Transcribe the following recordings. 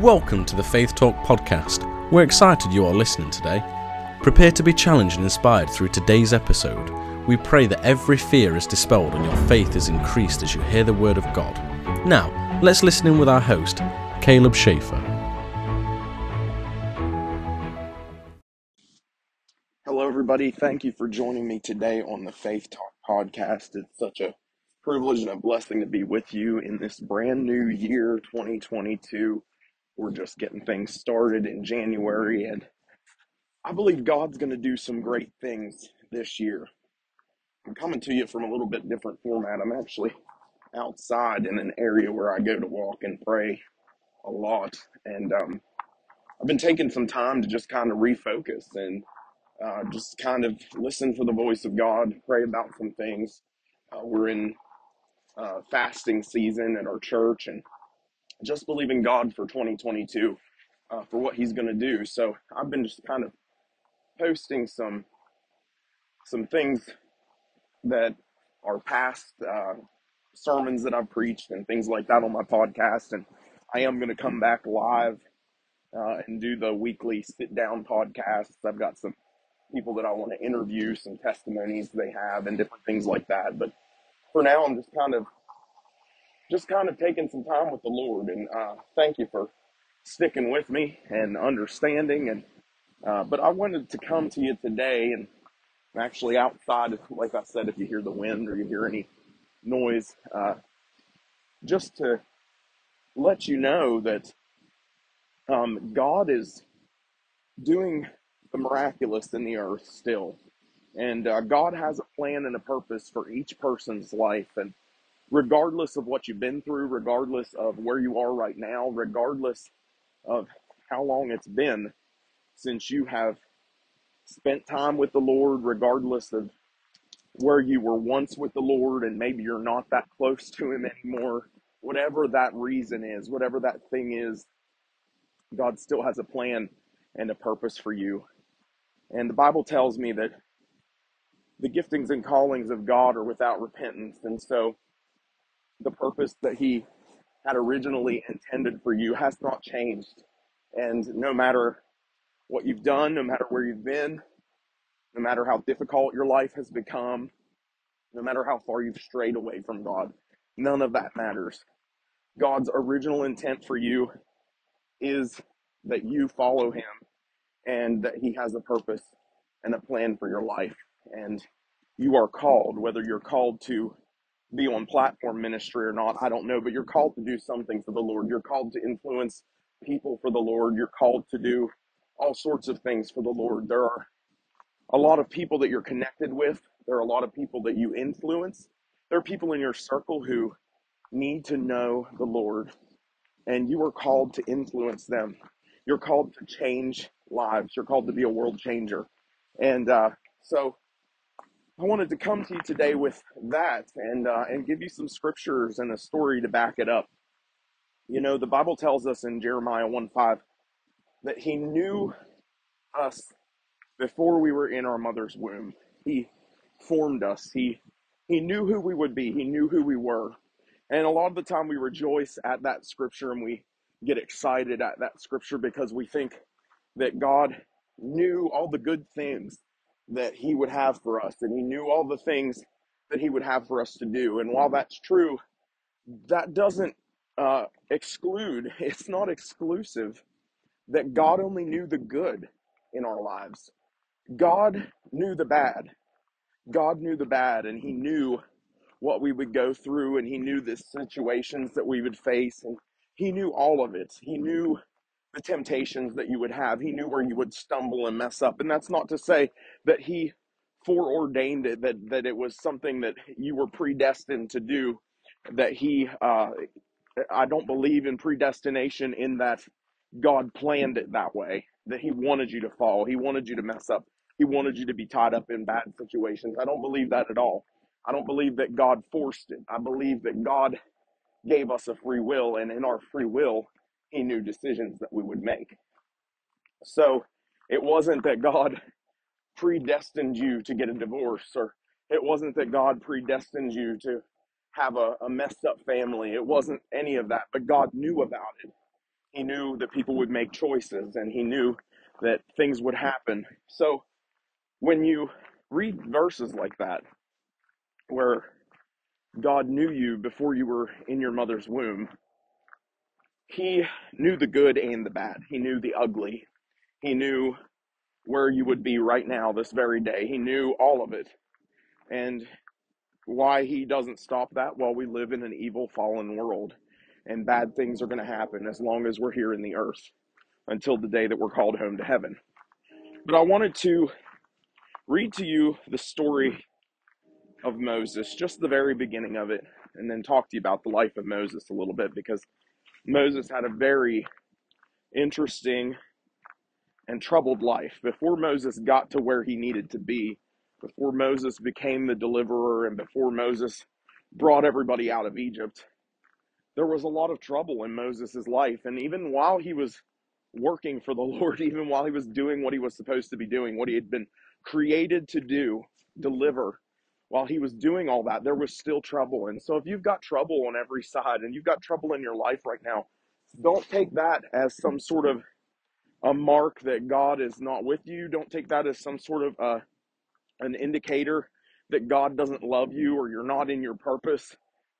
Welcome to the Faith Talk podcast. We're excited you are listening today. Prepare to be challenged and inspired through today's episode. We pray that every fear is dispelled and your faith is increased as you hear the word of God. Now, let's listen in with our host, Caleb Schaefer. Hello, everybody. Thank you for joining me today on the Faith Talk podcast. It's such a privilege and a blessing to be with you in this brand new year, 2022. We're just getting things started in January, and I believe God's going to do some great things this year. I'm coming to you from a little bit different format. I'm actually outside in an area where I go to walk and pray a lot, and um, I've been taking some time to just kind of refocus and uh, just kind of listen for the voice of God, pray about some things. Uh, we're in uh, fasting season at our church, and just believing God for 2022 uh, for what He's going to do. So I've been just kind of posting some some things that are past uh, sermons that I've preached and things like that on my podcast, and I am going to come back live uh, and do the weekly sit down podcasts. I've got some people that I want to interview, some testimonies they have, and different things like that. But for now, I'm just kind of just kind of taking some time with the Lord, and uh, thank you for sticking with me and understanding. And uh, but I wanted to come to you today, and I'm actually outside, like I said, if you hear the wind or you hear any noise, uh, just to let you know that um, God is doing the miraculous in the earth still. And uh, God has a plan and a purpose for each person's life. And regardless of what you've been through, regardless of where you are right now, regardless of how long it's been since you have spent time with the Lord, regardless of where you were once with the Lord and maybe you're not that close to Him anymore, whatever that reason is, whatever that thing is, God still has a plan and a purpose for you. And the Bible tells me that the giftings and callings of God are without repentance. And so the purpose that He had originally intended for you has not changed. And no matter what you've done, no matter where you've been, no matter how difficult your life has become, no matter how far you've strayed away from God, none of that matters. God's original intent for you is that you follow Him and that He has a purpose and a plan for your life. And you are called, whether you're called to be on platform ministry or not, I don't know, but you're called to do something for the Lord. You're called to influence people for the Lord. You're called to do all sorts of things for the Lord. There are a lot of people that you're connected with, there are a lot of people that you influence. There are people in your circle who need to know the Lord, and you are called to influence them. You're called to change lives. You're called to be a world changer. And uh, so I wanted to come to you today with that and uh, and give you some scriptures and a story to back it up. You know, the Bible tells us in Jeremiah 1 5 that He knew us before we were in our mother's womb. He formed us. He He knew who we would be. He knew who we were. And a lot of the time we rejoice at that scripture and we get excited at that scripture because we think that God knew all the good things that he would have for us and he knew all the things that he would have for us to do. And while that's true that doesn't uh, exclude it's not exclusive that god only knew the good in our lives. God knew the bad. God knew the bad and he knew what we would go through and he knew the situations that we would face and he knew all of it. He knew the temptations that you would have. He knew where you would stumble and mess up. And that's not to say that he foreordained it, that, that it was something that you were predestined to do, that he, uh, I don't believe in predestination in that God planned it that way, that he wanted you to fall. He wanted you to mess up. He wanted you to be tied up in bad situations. I don't believe that at all. I don't believe that God forced it. I believe that God gave us a free will, and in our free will, he knew decisions that we would make. So it wasn't that God predestined you to get a divorce, or it wasn't that God predestined you to have a, a messed up family. It wasn't any of that, but God knew about it. He knew that people would make choices and he knew that things would happen. So when you read verses like that, where God knew you before you were in your mother's womb, he knew the good and the bad. He knew the ugly. He knew where you would be right now, this very day. He knew all of it. And why he doesn't stop that? Well, we live in an evil, fallen world, and bad things are going to happen as long as we're here in the earth until the day that we're called home to heaven. But I wanted to read to you the story of Moses, just the very beginning of it, and then talk to you about the life of Moses a little bit because Moses had a very interesting and troubled life. Before Moses got to where he needed to be, before Moses became the deliverer, and before Moses brought everybody out of Egypt, there was a lot of trouble in Moses' life. And even while he was working for the Lord, even while he was doing what he was supposed to be doing, what he had been created to do, deliver, while he was doing all that, there was still trouble. And so if you've got trouble on every side and you've got trouble in your life right now, don't take that as some sort of a mark that God is not with you. Don't take that as some sort of uh, an indicator that God doesn't love you or you're not in your purpose.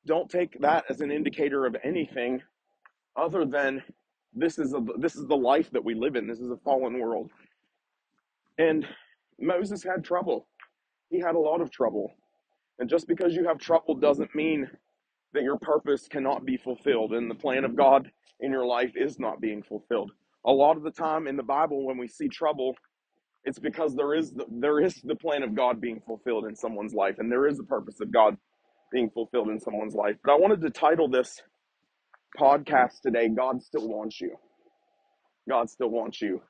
Don't take that as an indicator of anything other than this is a, this is the life that we live in. This is a fallen world. And Moses had trouble. He had a lot of trouble. And just because you have trouble doesn't mean that your purpose cannot be fulfilled and the plan of God in your life is not being fulfilled. A lot of the time in the Bible when we see trouble, it's because there is the, there is the plan of God being fulfilled in someone's life and there is the purpose of God being fulfilled in someone's life. But I wanted to title this podcast today God still wants you. God still wants you.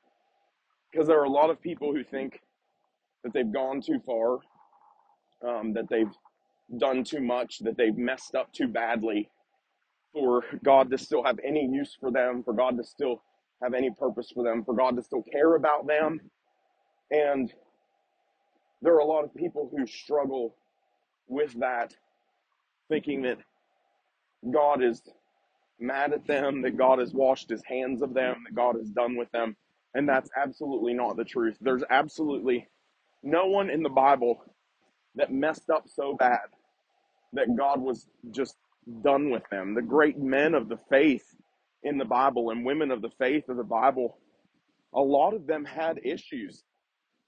Because there are a lot of people who think that they've gone too far, um, that they've done too much, that they've messed up too badly for God to still have any use for them, for God to still have any purpose for them, for God to still care about them. And there are a lot of people who struggle with that, thinking that God is mad at them, that God has washed his hands of them, that God is done with them. And that's absolutely not the truth. There's absolutely no one in the Bible that messed up so bad that God was just done with them. The great men of the faith in the Bible and women of the faith of the Bible, a lot of them had issues.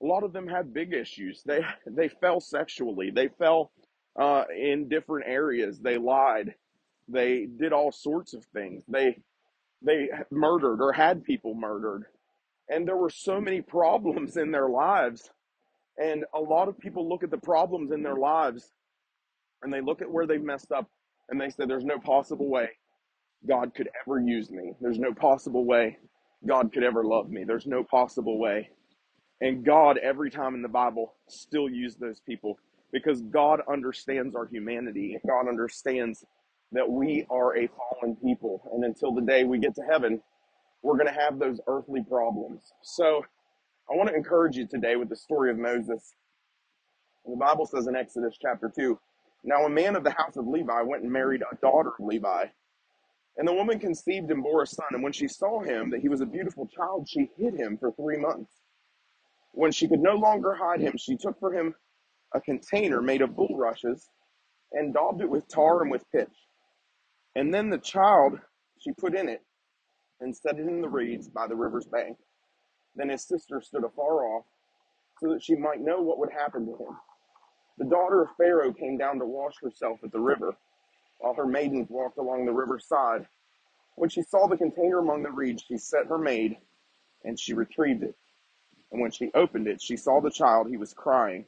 A lot of them had big issues. They they fell sexually. They fell uh, in different areas. They lied. They did all sorts of things. They they murdered or had people murdered, and there were so many problems in their lives. And a lot of people look at the problems in their lives and they look at where they've messed up and they say, There's no possible way God could ever use me. There's no possible way God could ever love me. There's no possible way. And God, every time in the Bible, still used those people because God understands our humanity. God understands that we are a fallen people. And until the day we get to heaven, we're going to have those earthly problems. So I want to encourage you today with the story of Moses. The Bible says in Exodus chapter 2 Now a man of the house of Levi went and married a daughter of Levi. And the woman conceived and bore a son. And when she saw him, that he was a beautiful child, she hid him for three months. When she could no longer hide him, she took for him a container made of bulrushes and daubed it with tar and with pitch. And then the child she put in it and set it in the reeds by the river's bank. Then his sister stood afar off so that she might know what would happen to him. The daughter of Pharaoh came down to wash herself at the river, while her maidens walked along the river's side. When she saw the container among the reeds, she set her maid, and she retrieved it. And when she opened it, she saw the child, he was crying.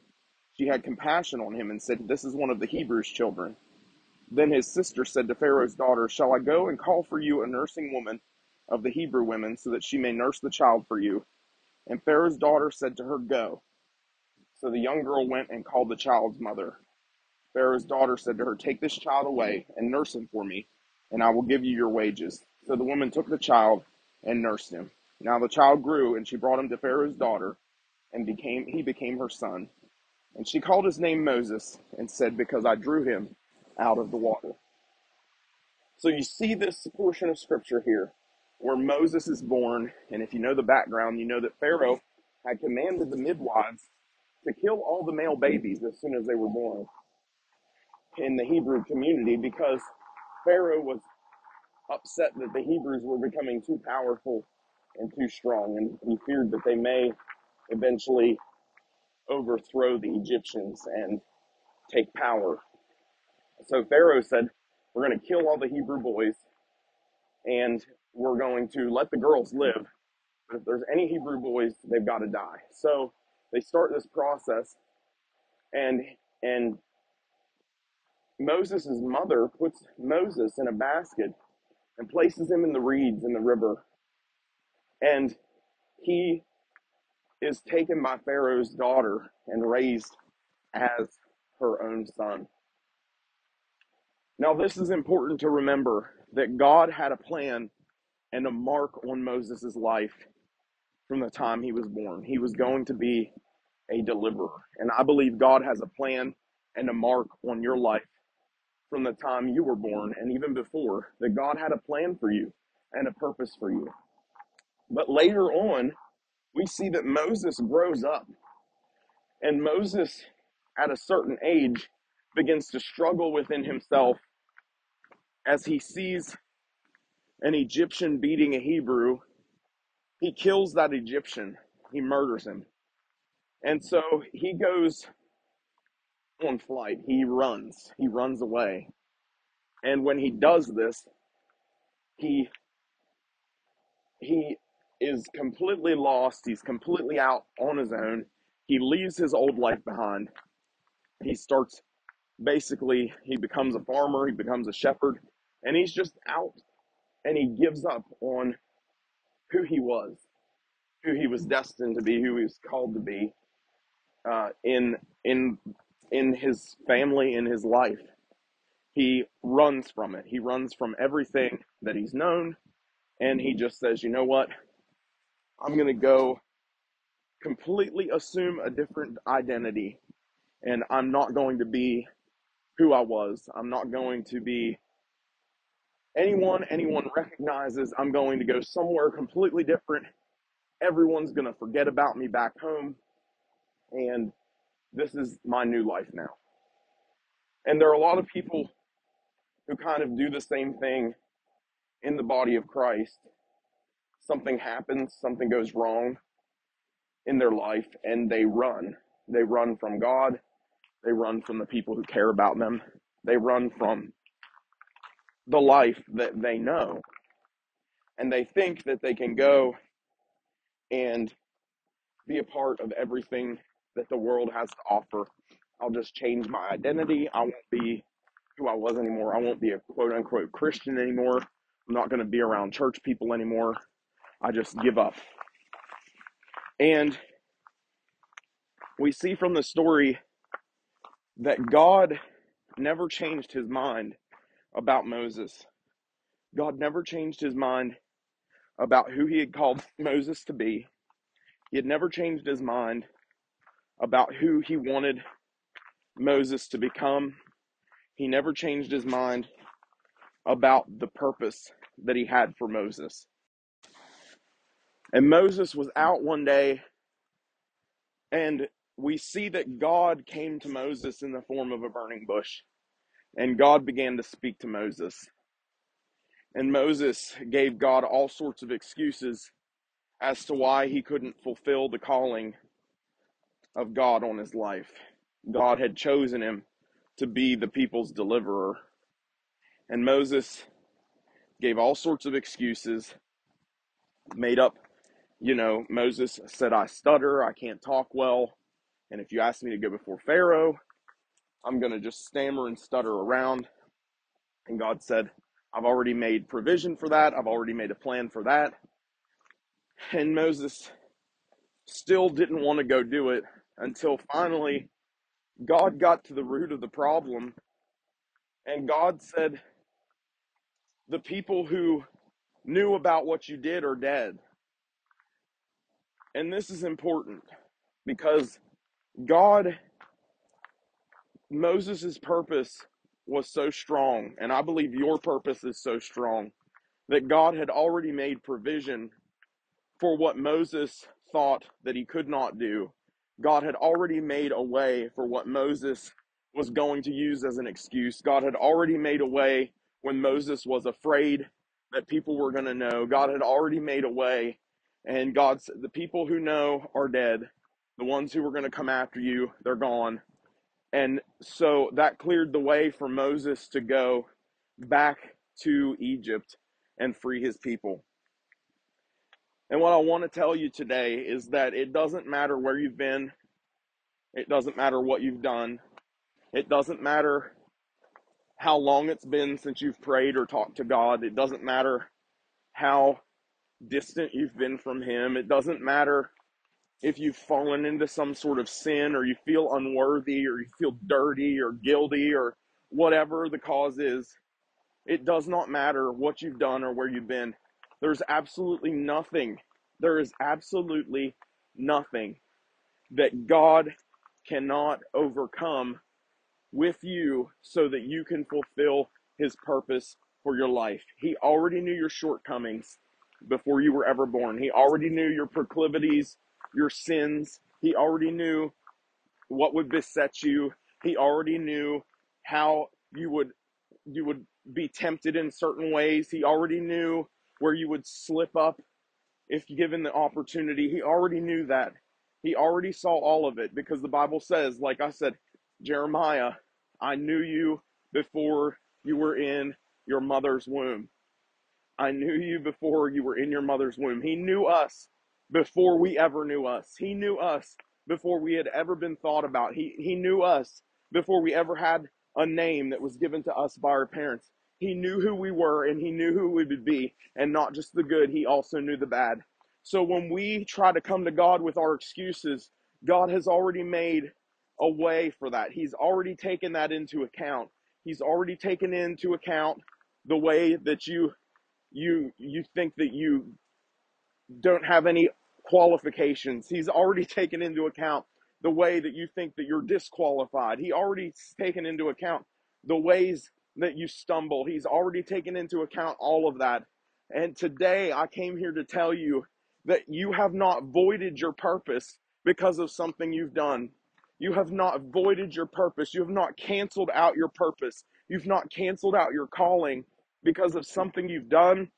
She had compassion on him and said, This is one of the Hebrews' children. Then his sister said to Pharaoh's daughter, Shall I go and call for you a nursing woman of the Hebrew women, so that she may nurse the child for you? And Pharaoh's daughter said to her, Go. So the young girl went and called the child's mother. Pharaoh's daughter said to her, Take this child away and nurse him for me, and I will give you your wages. So the woman took the child and nursed him. Now the child grew, and she brought him to Pharaoh's daughter, and became he became her son. And she called his name Moses, and said, Because I drew him out of the water. So you see this portion of scripture here where Moses is born. And if you know the background, you know that Pharaoh had commanded the midwives to kill all the male babies as soon as they were born in the Hebrew community because Pharaoh was upset that the Hebrews were becoming too powerful and too strong, and he feared that they may eventually overthrow the Egyptians and take power. So Pharaoh said, We're going to kill all the Hebrew boys and we're going to let the girls live. But if there's any Hebrew boys, they've got to die. So they start this process and and Moses' mother puts Moses in a basket and places him in the reeds in the river. And he is taken by Pharaoh's daughter and raised as her own son. Now, this is important to remember that God had a plan and a mark on Moses' life from the time he was born. He was going to be a deliverer. And I believe God has a plan and a mark on your life from the time you were born and even before, that God had a plan for you and a purpose for you. But later on, we see that Moses grows up. And Moses, at a certain age, begins to struggle within himself as he sees an Egyptian beating a Hebrew. He kills that Egyptian, he murders him. And so he goes on flight. He runs. He runs away. And when he does this, he he is completely lost. He's completely out on his own. He leaves his old life behind. He starts basically he becomes a farmer, he becomes a shepherd, and he's just out and he gives up on who he was, who he was destined to be, who he was called to be uh, in in in his family, in his life. He runs from it. He runs from everything that he's known, and he just says, "You know what? I'm going to go completely assume a different identity, and I'm not going to be who I was. I'm not going to be anyone anyone recognizes. I'm going to go somewhere completely different. Everyone's going to forget about me back home, and this is my new life now." And there are a lot of people who kind of do the same thing in the body of Christ. Something happens, something goes wrong in their life, and they run. They run from God, they run from the people who care about them, they run from the life that they know. And they think that they can go and be a part of everything that the world has to offer. I'll just change my identity. I won't be who I was anymore. I won't be a quote unquote Christian anymore. I'm not going to be around church people anymore. I just give up. And we see from the story that God never changed his mind about Moses. God never changed his mind about who he had called Moses to be. He had never changed his mind about who he wanted Moses to become he never changed his mind about the purpose that he had for Moses. And Moses was out one day, and we see that God came to Moses in the form of a burning bush. And God began to speak to Moses. And Moses gave God all sorts of excuses as to why he couldn't fulfill the calling of God on his life. God had chosen him to be the people's deliverer. And Moses gave all sorts of excuses, made up, you know, Moses said, I stutter, I can't talk well. And if you ask me to go before Pharaoh, I'm going to just stammer and stutter around. And God said, I've already made provision for that. I've already made a plan for that. And Moses still didn't want to go do it until finally God got to the root of the problem and God said, The people who knew about what you did are dead. And this is important because God, Moses' purpose was so strong, and I believe your purpose is so strong that God had already made provision for what Moses thought that he could not do. God had already made a way for what Moses was going to use as an excuse. God had already made a way when Moses was afraid that people were going to know. God had already made a way. And God said, The people who know are dead. The ones who were going to come after you, they're gone. And so that cleared the way for Moses to go back to Egypt and free his people. And what I want to tell you today is that it doesn't matter where you've been, it doesn't matter what you've done, it doesn't matter how long it's been since you've prayed or talked to God, it doesn't matter how distant you've been from Him, it doesn't matter if you've fallen into some sort of sin or you feel unworthy or you feel dirty or guilty or whatever the cause is. It does not matter what you've done or where you've been. There's absolutely nothing, there is absolutely nothing that God cannot overcome with you so that you can fulfill his purpose for your life. He already knew your shortcomings before you were ever born. He already knew your proclivities, your sins. He already knew what would beset you. He already knew how you would you would be tempted in certain ways. He already knew where you would slip up if given the opportunity. He already knew that. He already saw all of it because the Bible says, like I said, Jeremiah, I knew you before you were in your mother's womb. I knew you before you were in your mother's womb. He knew us before we ever knew us. He knew us before we had ever been thought about. He, he knew us before we ever had a name that was given to us by our parents. He knew who we were and he knew who we would be, and not just the good, he also knew the bad. So when we try to come to God with our excuses, God has already made a way for that. He's already taken that into account. He's already taken into account the way that you you you think that you don't have any qualifications. He's already taken into account the way that you think that you're disqualified. He already taken into account the ways that you stumble. He's already taken into account all of that. And today I came here to tell you that you have not voided your purpose because of something you've done. You have not voided your purpose. You have not canceled out your purpose. You've not canceled out your calling because of something you've done,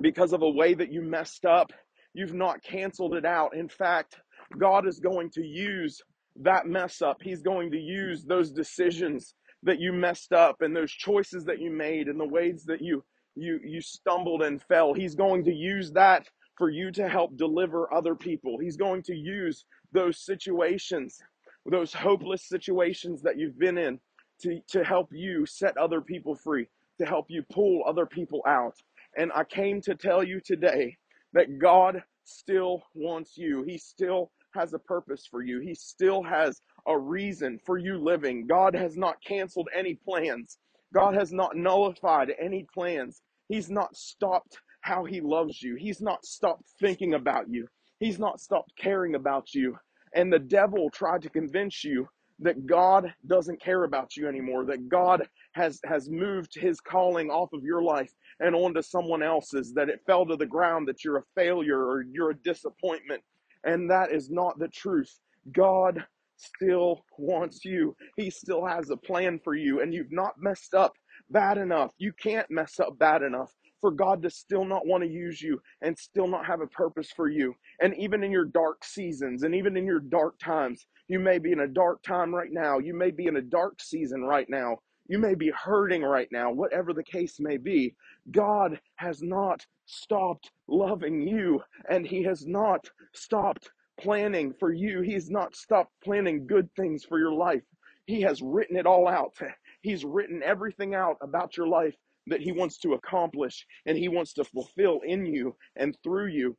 because of a way that you messed up. You've not canceled it out. In fact, God is going to use that mess up. He's going to use those decisions that you messed up and those choices that you made and the ways that you you you stumbled and fell. He's going to use that for you to help deliver other people. He's going to use those situations, those hopeless situations that you've been in to to help you set other people free, to help you pull other people out. And I came to tell you today that God still wants you. He still has a purpose for you. He still has a reason for you living. God has not canceled any plans. God has not nullified any plans. He's not stopped how he loves you. He's not stopped thinking about you. He's not stopped caring about you. And the devil tried to convince you that God doesn't care about you anymore, that God has has moved his calling off of your life and onto someone else's, that it fell to the ground that you're a failure or you're a disappointment. And that is not the truth. God still wants you. He still has a plan for you and you've not messed up bad enough. You can't mess up bad enough for God to still not want to use you and still not have a purpose for you. And even in your dark seasons and even in your dark times, you may be in a dark time right now. You may be in a dark season right now. You may be hurting right now, whatever the case may be. God has not stopped loving you and He has not stopped planning for you. He's not stopped planning good things for your life. He has written it all out. He's written everything out about your life that He wants to accomplish and He wants to fulfill in you and through you.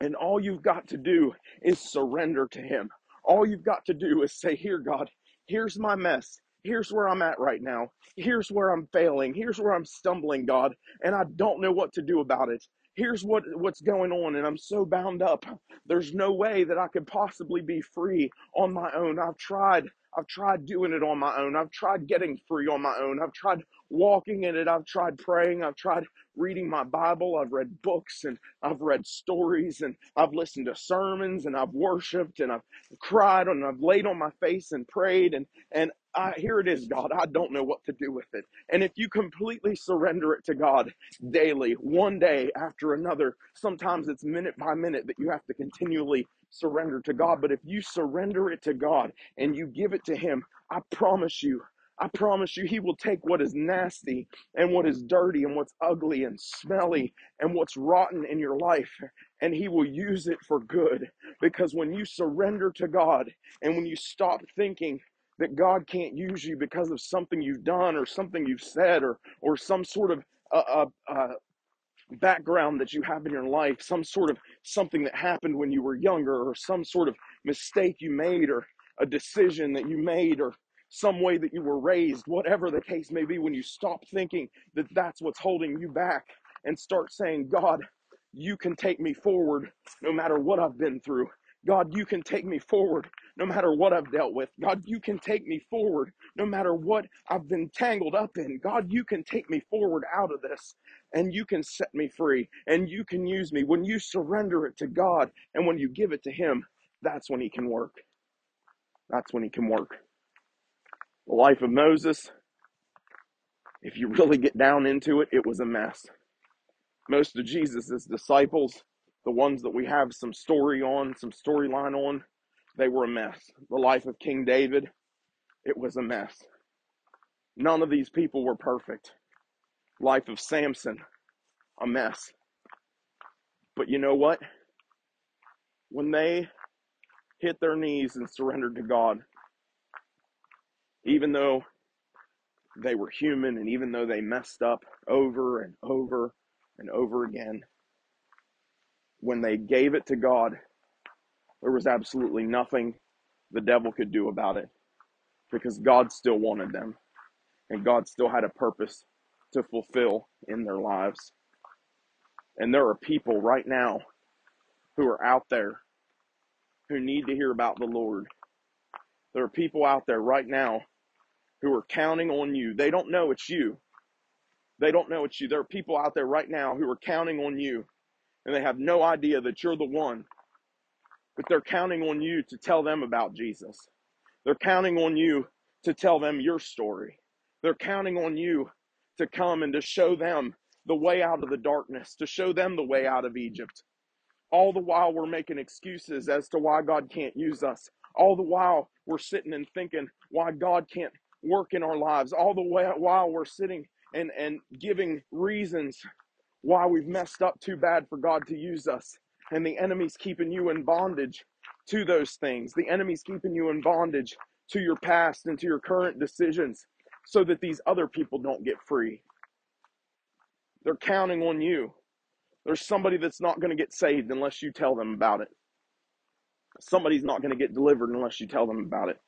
And all you've got to do is surrender to Him. All you've got to do is say, Here, God, here's my mess. Here's where I'm at right now. Here's where I'm failing. Here's where I'm stumbling, God, and I don't know what to do about it. Here's what, what's going on, and I'm so bound up. There's no way that I could possibly be free on my own. I've tried I've tried doing it on my own. I've tried getting free on my own. I've tried walking in it. I've tried praying. I've tried reading my Bible. I've read books and I've read stories and I've listened to sermons and I've worshiped and I've cried and I've laid on my face and prayed and and I, here it is, God. I don't know what to do with it. And if you completely surrender it to God daily, one day after another, sometimes it's minute by minute that you have to continually surrender to God. But if you surrender it to God and you give it to Him, I promise you, I promise you, He will take what is nasty and what is dirty and what's ugly and smelly and what's rotten in your life and He will use it for good. Because when you surrender to God and when you stop thinking, that God can't use you because of something you've done or something you've said or or some sort of uh, uh, uh, background that you have in your life, some sort of something that happened when you were younger, or some sort of mistake you made, or a decision that you made, or some way that you were raised, whatever the case may be, when you stop thinking that that's what's holding you back and start saying, God, you can take me forward no matter what I've been through. God, you can take me forward no matter what I've dealt with. God, you can take me forward no matter what I've been tangled up in. God, you can take me forward out of this and you can set me free and you can use me. When you surrender it to God and when you give it to Him, that's when He can work. That's when He can work. The life of Moses, if you really get down into it, it was a mess. Most of Jesus' disciples, the ones that we have some story on, some storyline on, they were a mess. The life of King David, it was a mess. None of these people were perfect. Life of Samson, a mess. But you know what? When they hit their knees and surrendered to God, even though they were human and even though they messed up over and over and over again, when they gave it to God, there was absolutely nothing the devil could do about it because God still wanted them and God still had a purpose to fulfill in their lives. And there are people right now who are out there who need to hear about the Lord. There are people out there right now who are counting on you. They don't know it's you. They don't know it's you. There are people out there right now who are counting on you and they have no idea that you're the one. But they're counting on you to tell them about Jesus. They're counting on you to tell them your story. They're counting on you to come and to show them the way out of the darkness, to show them the way out of Egypt. All the while we're making excuses as to why God can't use us. All the while we're sitting and thinking why God can't work in our lives. All the while we're sitting and, and giving reasons why we've messed up too bad for God to use us. And the enemy's keeping you in bondage to those things. The enemy's keeping you in bondage to your past and to your current decisions so that these other people don't get free. They're counting on you. There's somebody that's not going to get saved unless you tell them about it. Somebody's not going to get delivered unless you tell them about it.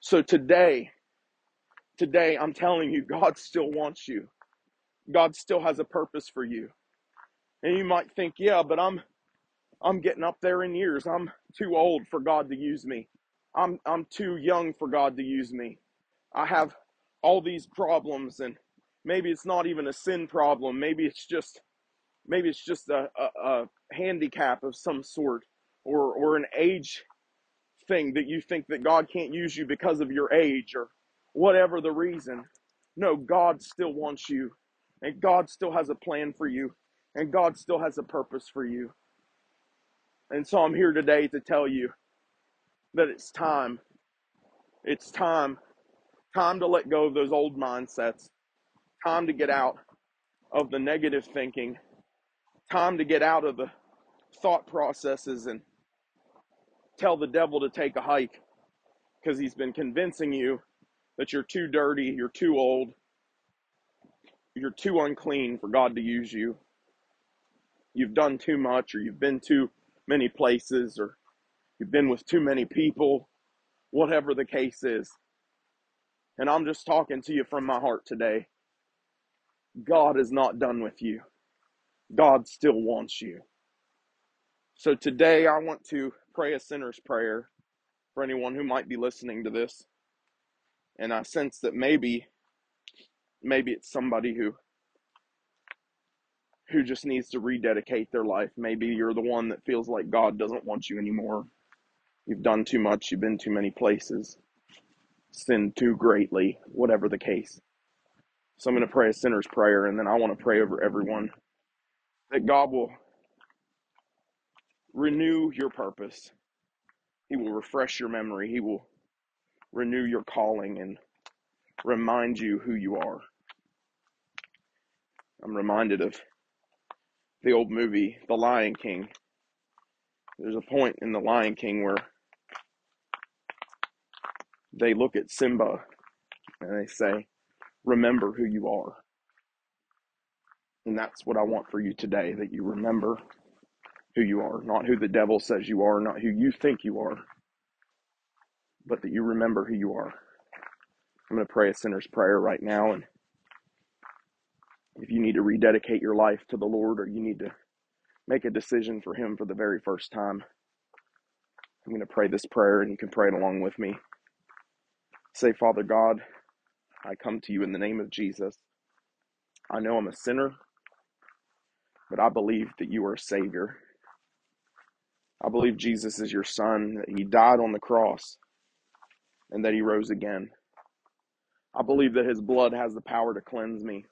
So today, today, I'm telling you, God still wants you. God still has a purpose for you. And you might think, yeah, but I'm I'm getting up there in years. I'm too old for God to use me. I'm I'm too young for God to use me. I have all these problems and maybe it's not even a sin problem. Maybe it's just maybe it's just a, a, a handicap of some sort or or an age thing that you think that God can't use you because of your age or whatever the reason. No, God still wants you and God still has a plan for you and God still has a purpose for you. And so I'm here today to tell you that it's time. It's time. Time to let go of those old mindsets. Time to get out of the negative thinking. Time to get out of the thought processes and tell the devil to take a hike because he's been convincing you that you're too dirty, you're too old, you're too unclean for God to use you. You've done too much, or you've been too many places, or you've been with too many people, whatever the case is. And I'm just talking to you from my heart today. God is not done with you, God still wants you. So today I want to pray a sinner's prayer for anyone who might be listening to this. And I sense that maybe maybe it's somebody who who just needs to rededicate their life. Maybe you're the one that feels like God doesn't want you anymore. You've done too much, you've been too many places, sinned too greatly, whatever the case. So I'm going to pray a sinner's prayer, and then I want to pray over everyone that God will renew your purpose. He will refresh your memory. He will renew your calling and remind you who you are. I'm reminded of the old movie, The Lion King. There's a point in The Lion King where they look at Simba and they say, Remember who you are. And that's what I want for you today that you remember who you are, not who the devil says you are, not who you think you are, but that you remember who you are. I'm going to pray a sinner's prayer right now. And if you need to rededicate your life to the Lord or you need to make a decision for Him for the very first time, I'm going to pray this prayer and you can pray it along with me. Say, Father God, I come to you in the name of Jesus. I know I'm a sinner, but I believe that you are a Savior. I believe Jesus is your Son, that He died on the cross, and that He rose again. I believe that His blood has the power to cleanse me.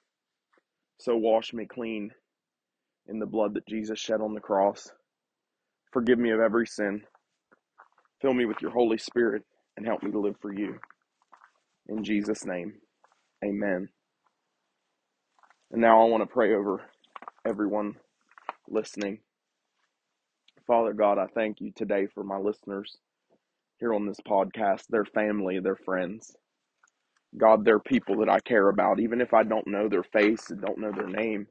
So wash me clean in the blood that Jesus shed on the cross. Forgive me of every sin. Fill me with your Holy Spirit and help me to live for you. In Jesus' name, amen. And now I want to pray over everyone listening. Father God, I thank you today for my listeners here on this podcast, their family, their friends. God, they're people that I care about, even if I don't know their face and don't know their name.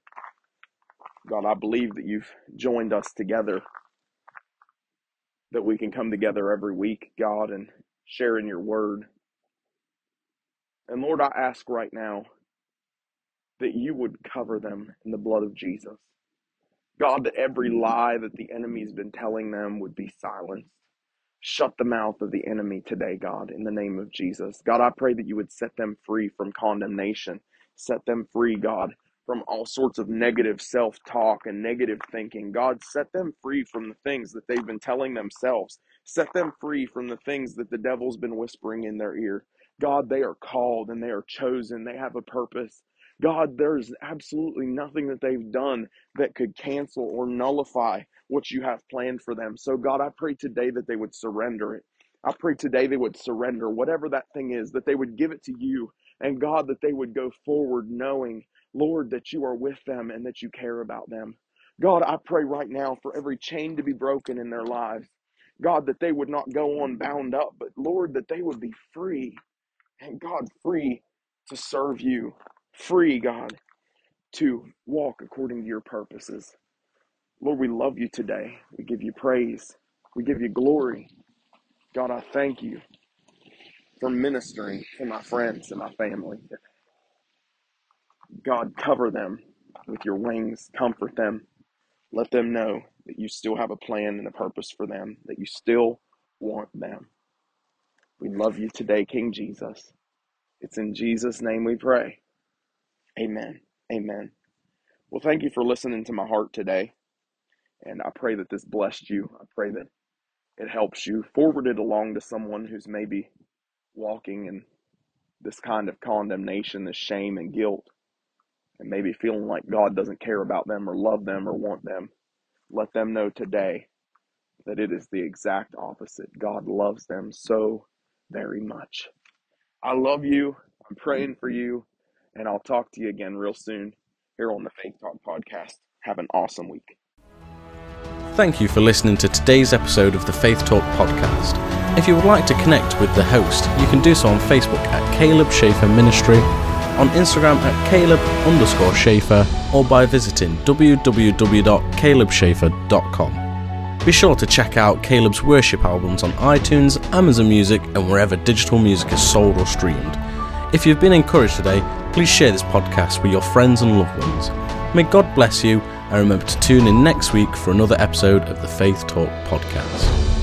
God, I believe that you've joined us together, that we can come together every week, God, and share in your word. And Lord, I ask right now that you would cover them in the blood of Jesus. God, that every lie that the enemy's been telling them would be silenced. Shut the mouth of the enemy today, God, in the name of Jesus. God, I pray that you would set them free from condemnation. Set them free, God, from all sorts of negative self talk and negative thinking. God, set them free from the things that they've been telling themselves. Set them free from the things that the devil's been whispering in their ear. God, they are called and they are chosen. They have a purpose. God, there's absolutely nothing that they've done that could cancel or nullify what you have planned for them. So, God, I pray today that they would surrender it. I pray today they would surrender whatever that thing is, that they would give it to you. And God, that they would go forward knowing, Lord, that you are with them and that you care about them. God, I pray right now for every chain to be broken in their lives. God, that they would not go on bound up, but Lord, that they would be free. And God, free to serve you. Free, God, to walk according to your purposes. Lord, we love you today. We give you praise. We give you glory. God, I thank you for ministering to my friends and my family. God, cover them with your wings, comfort them. Let them know that you still have a plan and a purpose for them, that you still want them. We love you today, King Jesus. It's in Jesus' name we pray. Amen. Amen. Well, thank you for listening to my heart today. And I pray that this blessed you. I pray that it helps you. Forward it along to someone who's maybe walking in this kind of condemnation, this shame and guilt, and maybe feeling like God doesn't care about them or love them or want them. Let them know today that it is the exact opposite. God loves them so very much. I love you. I'm praying for you. And I'll talk to you again real soon here on the Faith Talk podcast. Have an awesome week. Thank you for listening to today's episode of the Faith Talk podcast. If you would like to connect with the host, you can do so on Facebook at Caleb Schaefer Ministry, on Instagram at Caleb underscore Schaefer, or by visiting www.calebschaefer.com. Be sure to check out Caleb's worship albums on iTunes, Amazon Music, and wherever digital music is sold or streamed. If you've been encouraged today, please share this podcast with your friends and loved ones. May God bless you, and remember to tune in next week for another episode of the Faith Talk podcast.